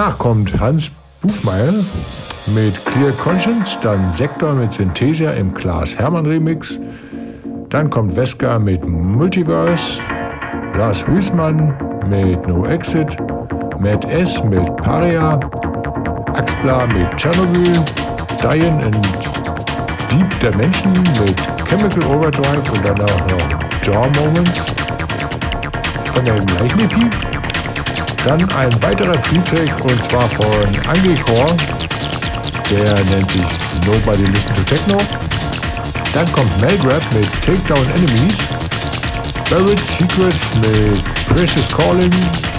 Danach kommt Hans Buchmeier mit Clear Conscience, dann Sektor mit Synthesia im Klaas Hermann Remix. Dann kommt Vesca mit Multiverse, Lars Huismann mit No Exit, Matt S mit Paria, Axpla mit Chernobyl, Diane and Deep Dimension mit Chemical Overdrive und danach noch Jaw Moments von der gleichen EP. Dann ein weiterer Freetake und zwar von Angekor. Der nennt sich Nobody Listen to Techno. Dann kommt Melgrab mit Takedown Enemies. Buried Secrets mit Precious Calling.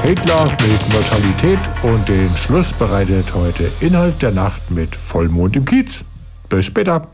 Hate Love mit Mortalität. Und den Schluss bereitet heute Inhalt der Nacht mit Vollmond im Kiez. Bis später.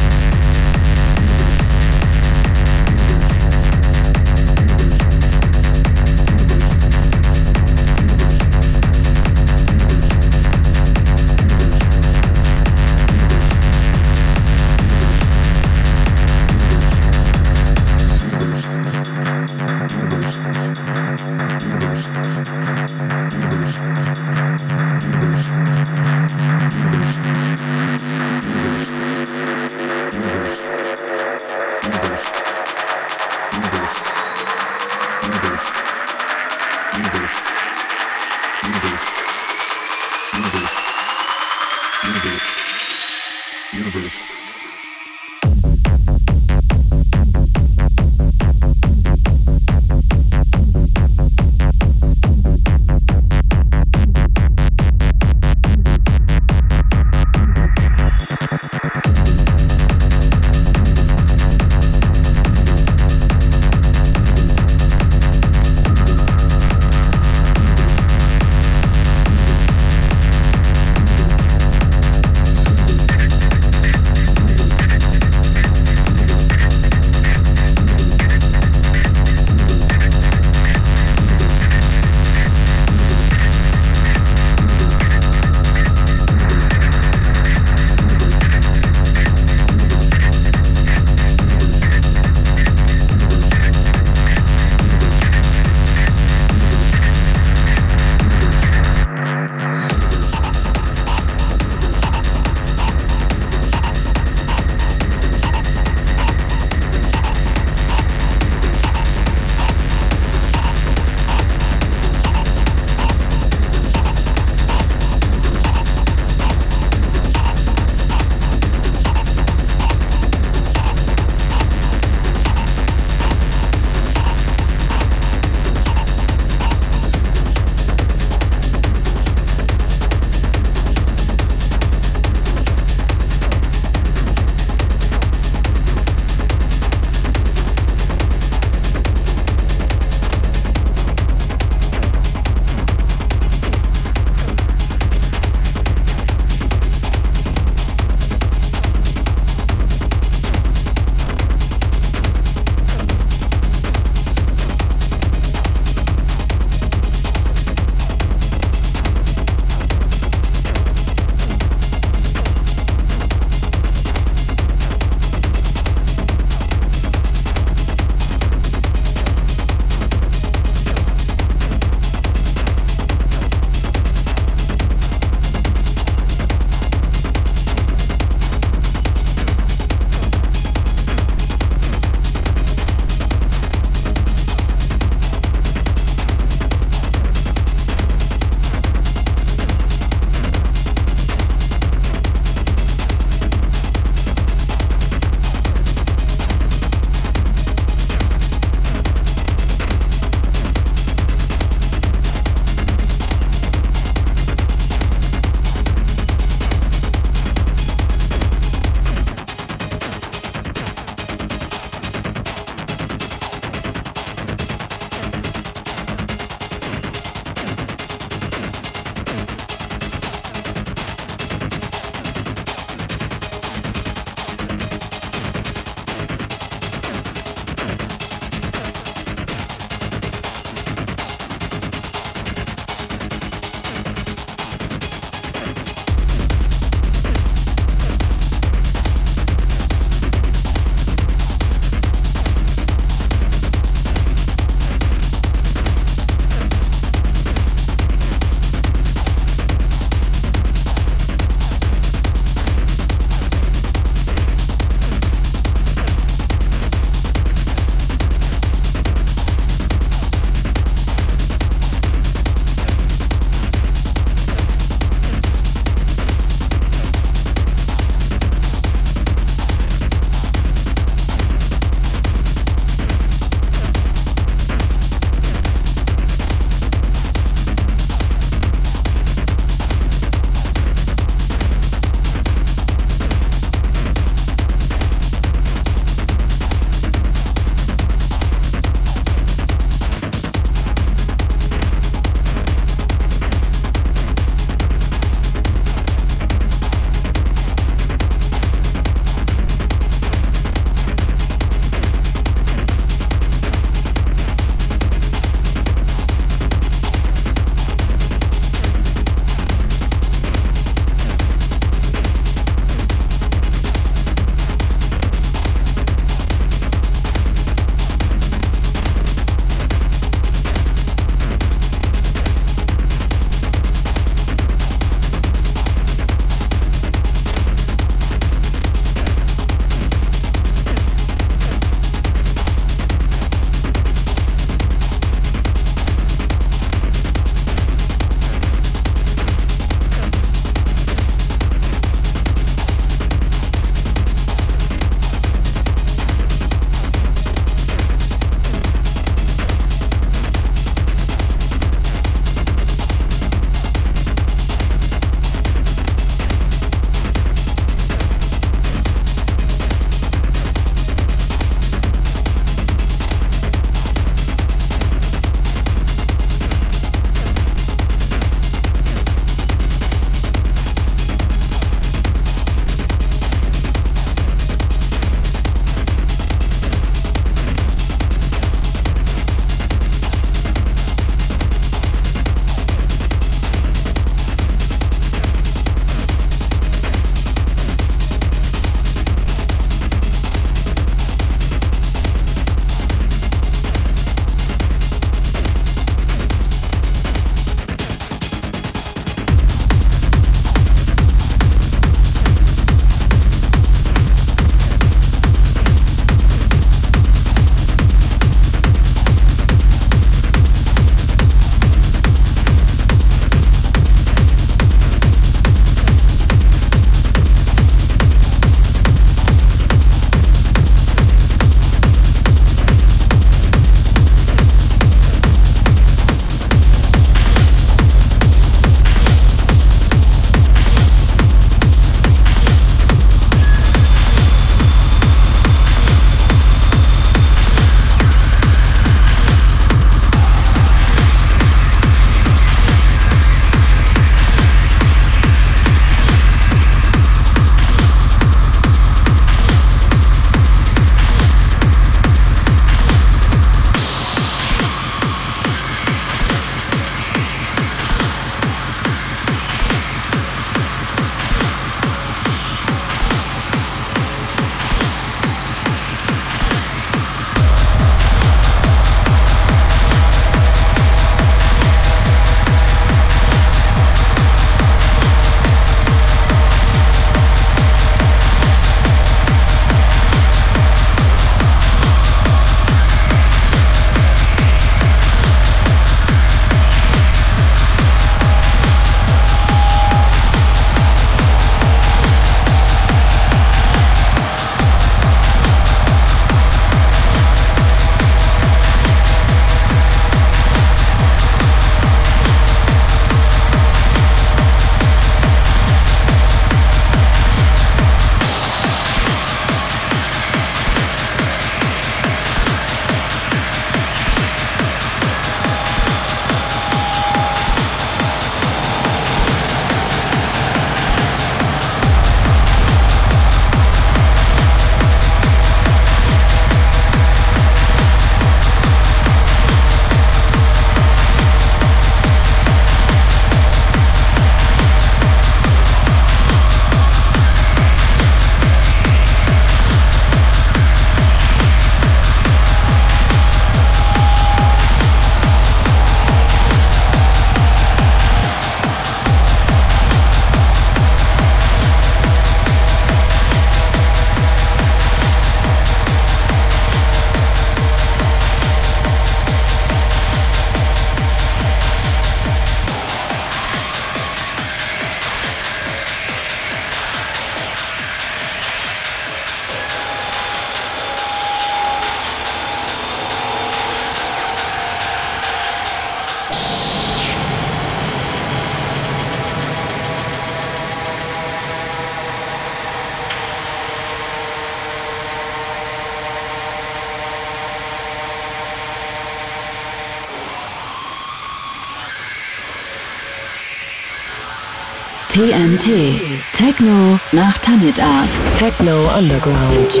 TNT. Techno nach Tanit Art. Techno Underground.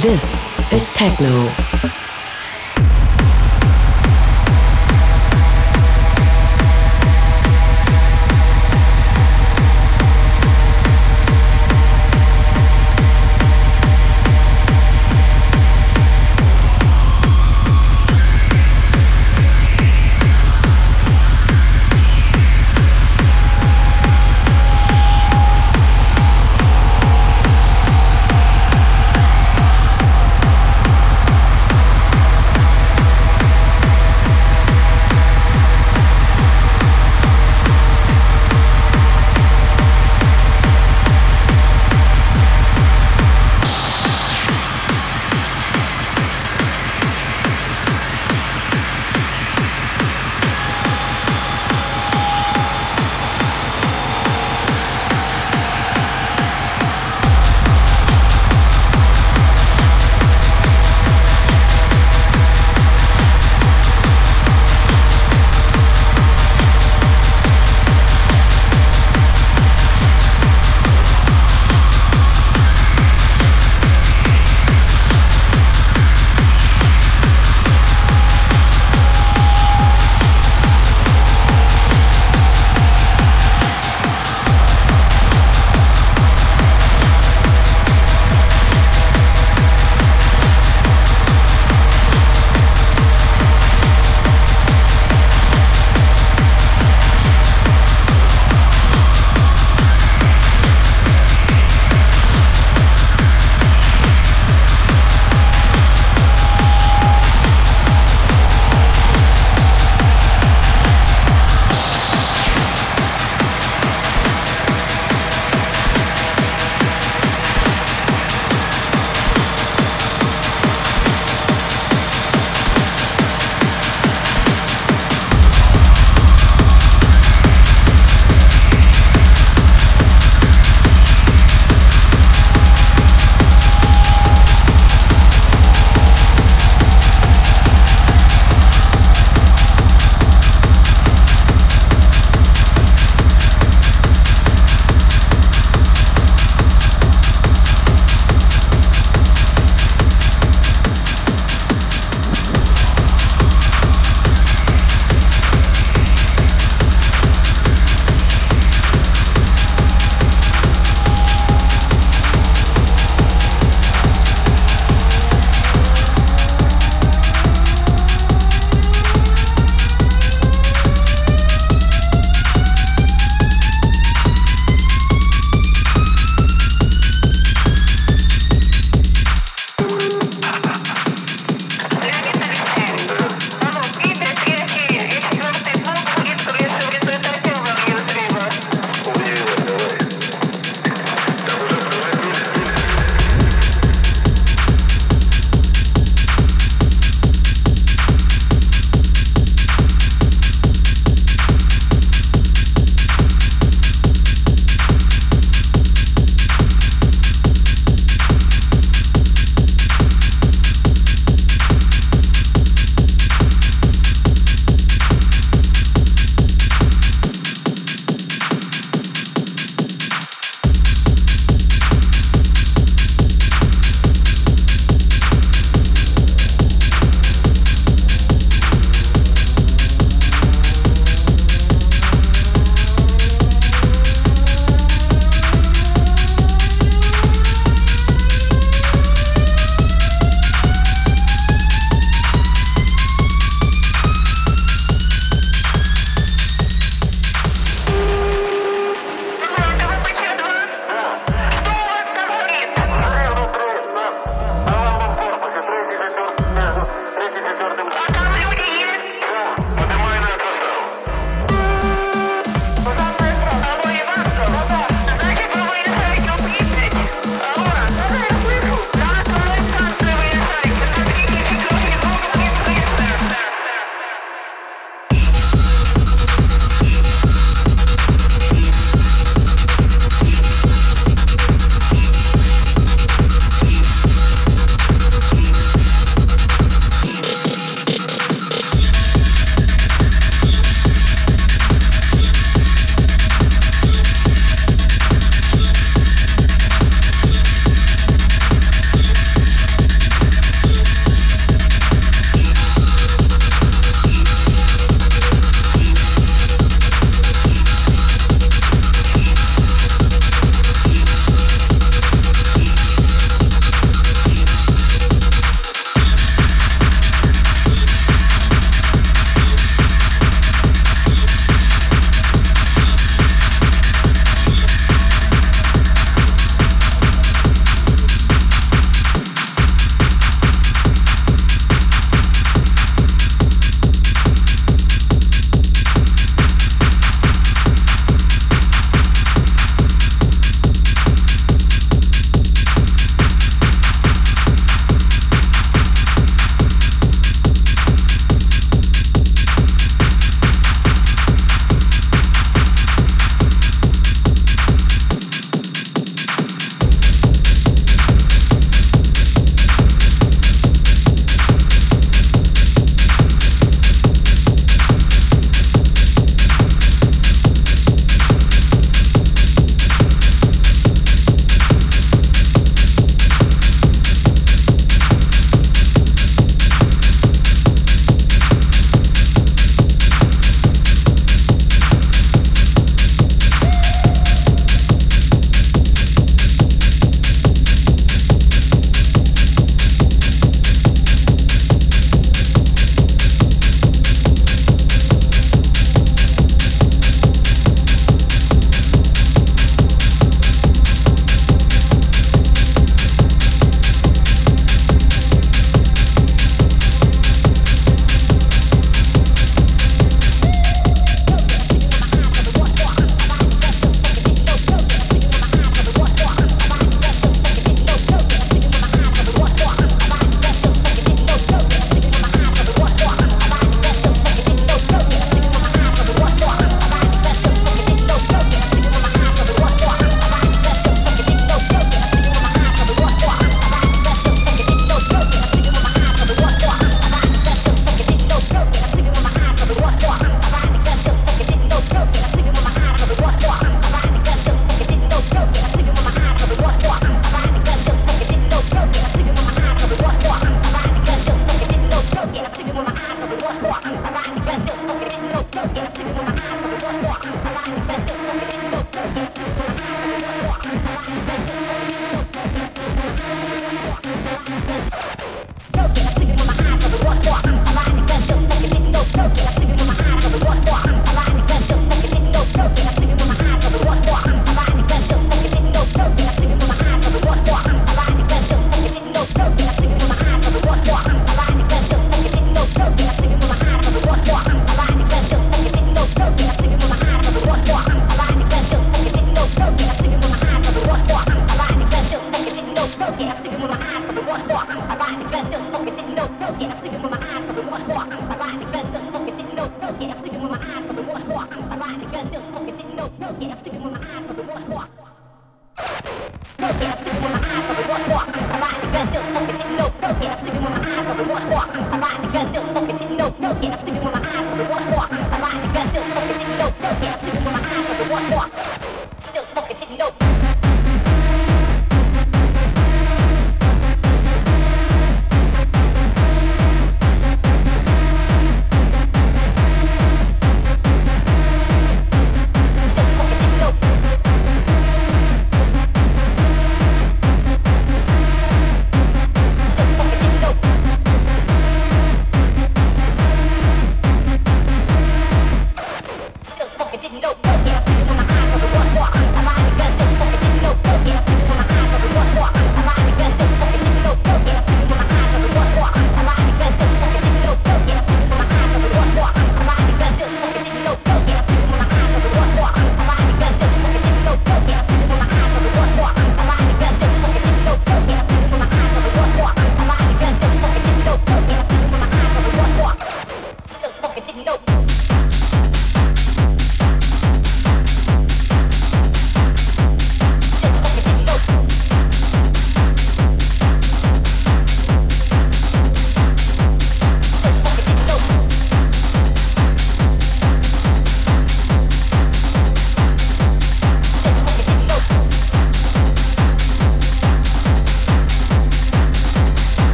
This is Techno.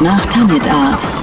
Nach Tanit Art.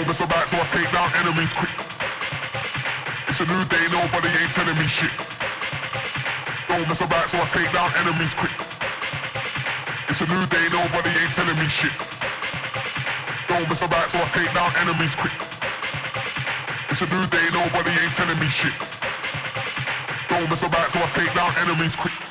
over so bad, so I take down enemies quick. It's a new day, nobody ain't telling me shit. Don't mess about, so I take down enemies quick. It's a new day, nobody ain't telling me shit. Don't mess about, so I take down enemies quick. It's a new day, nobody ain't telling me shit. Don't mess about, so I take down enemies quick.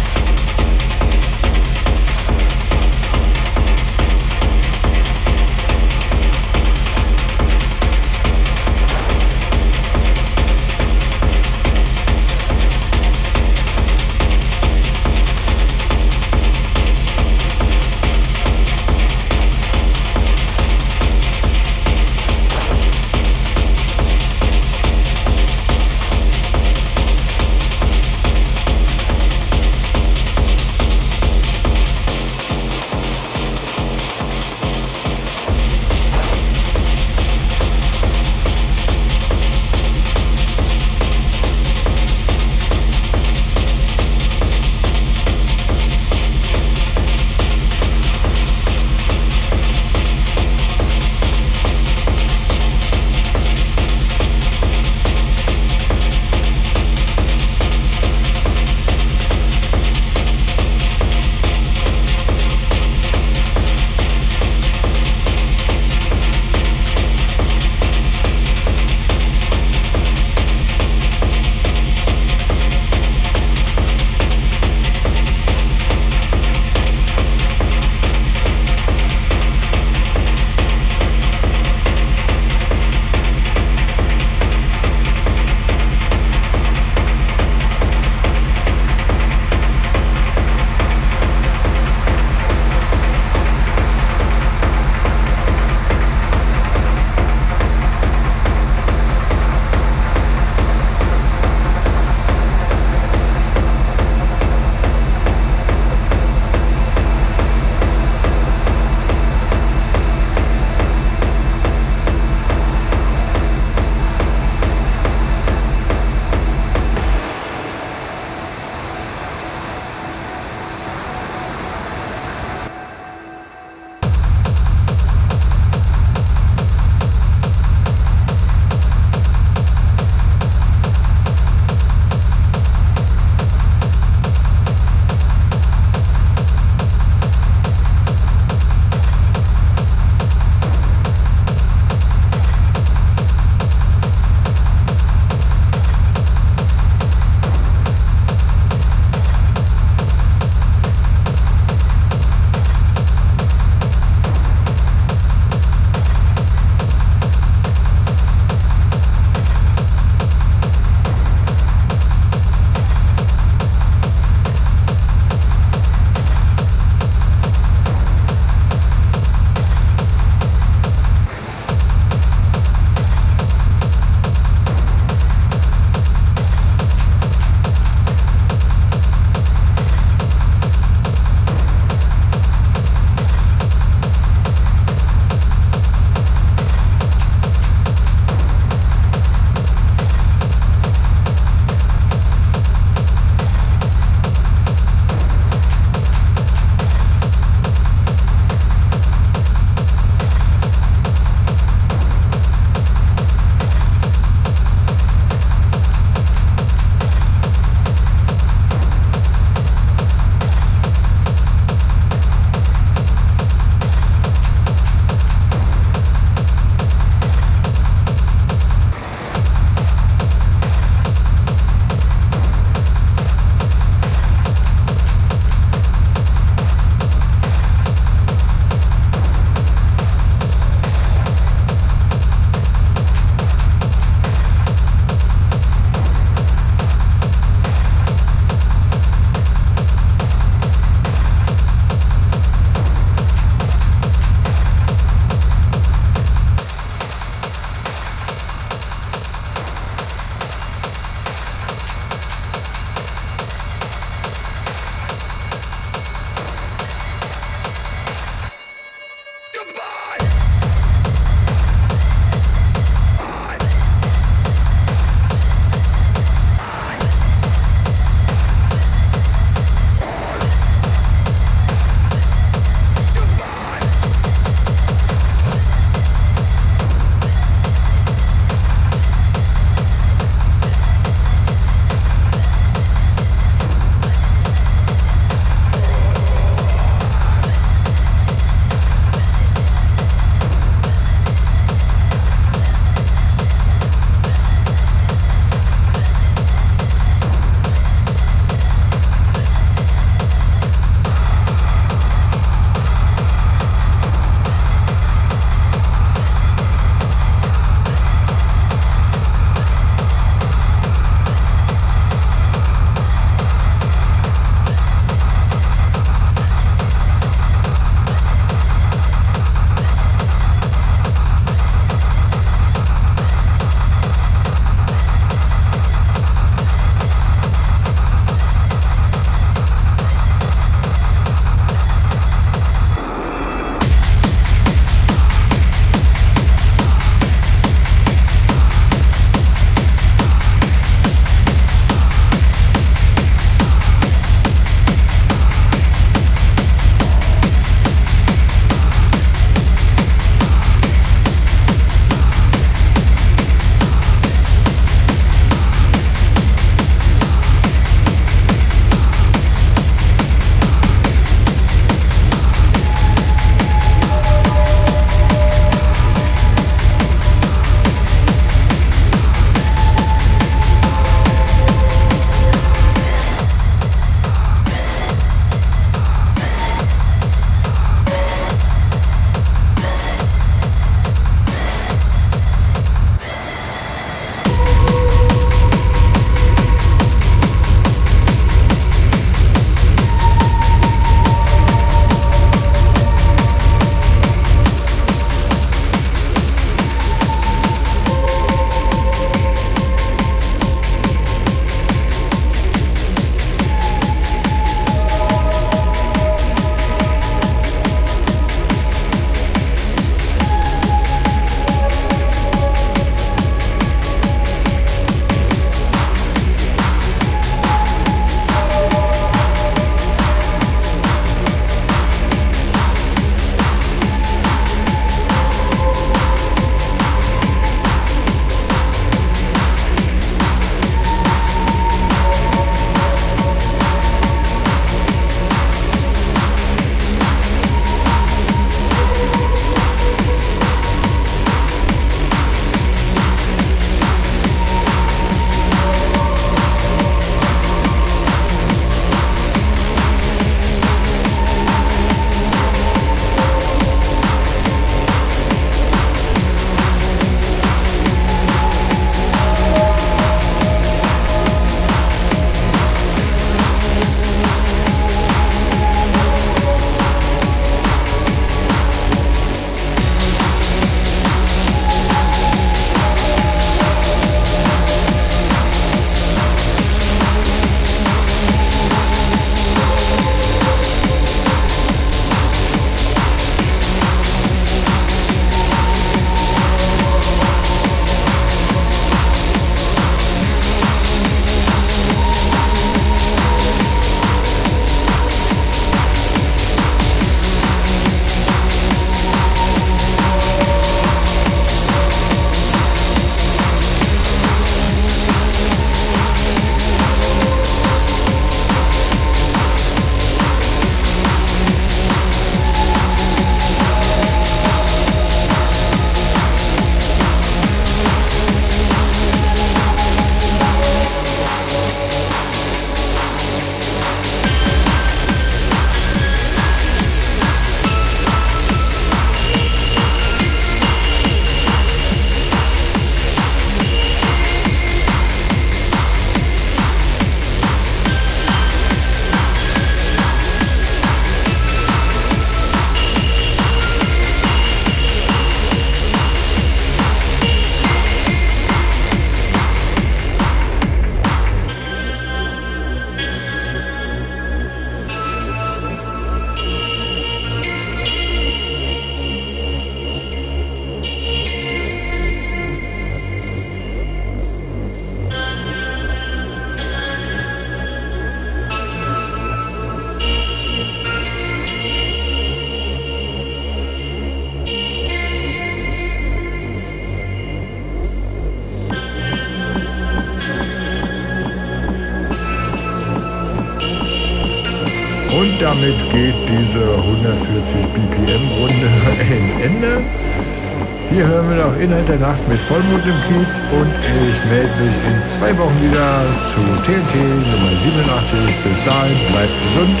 Inhalt der Nacht mit Vollmond im Kiez und ich melde mich in zwei Wochen wieder zu TNT Nummer 87. Bis dahin, bleibt gesund,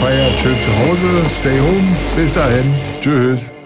feiert schön zu Hause, stay home. Bis dahin, tschüss.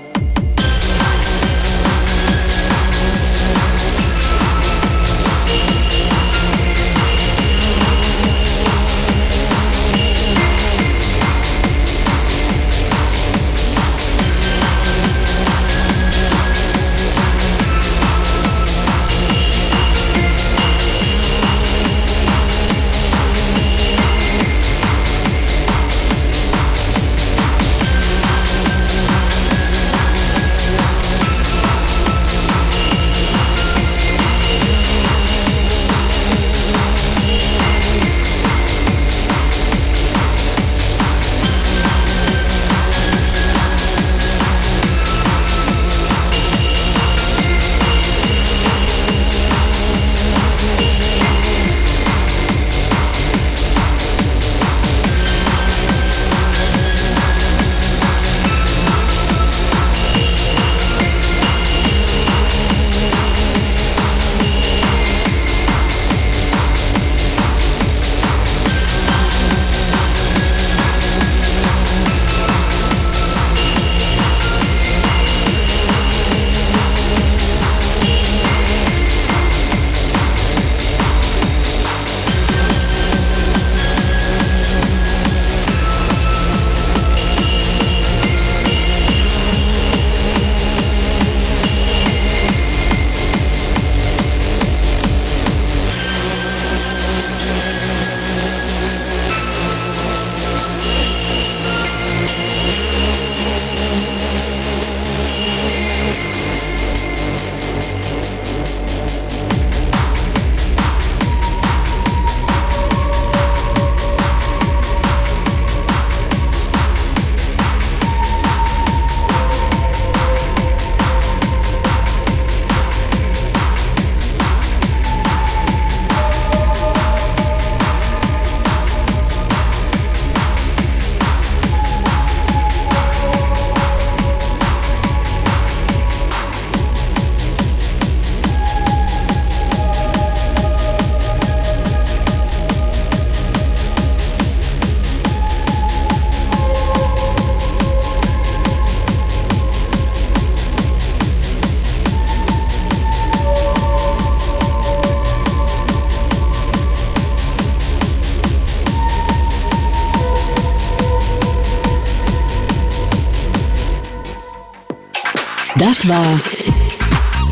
War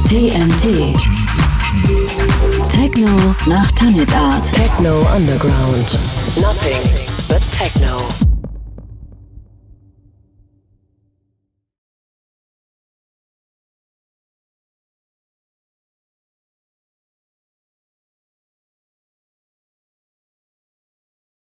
TNT. Techno nach Tanit Art. Techno Underground. Nothing but techno.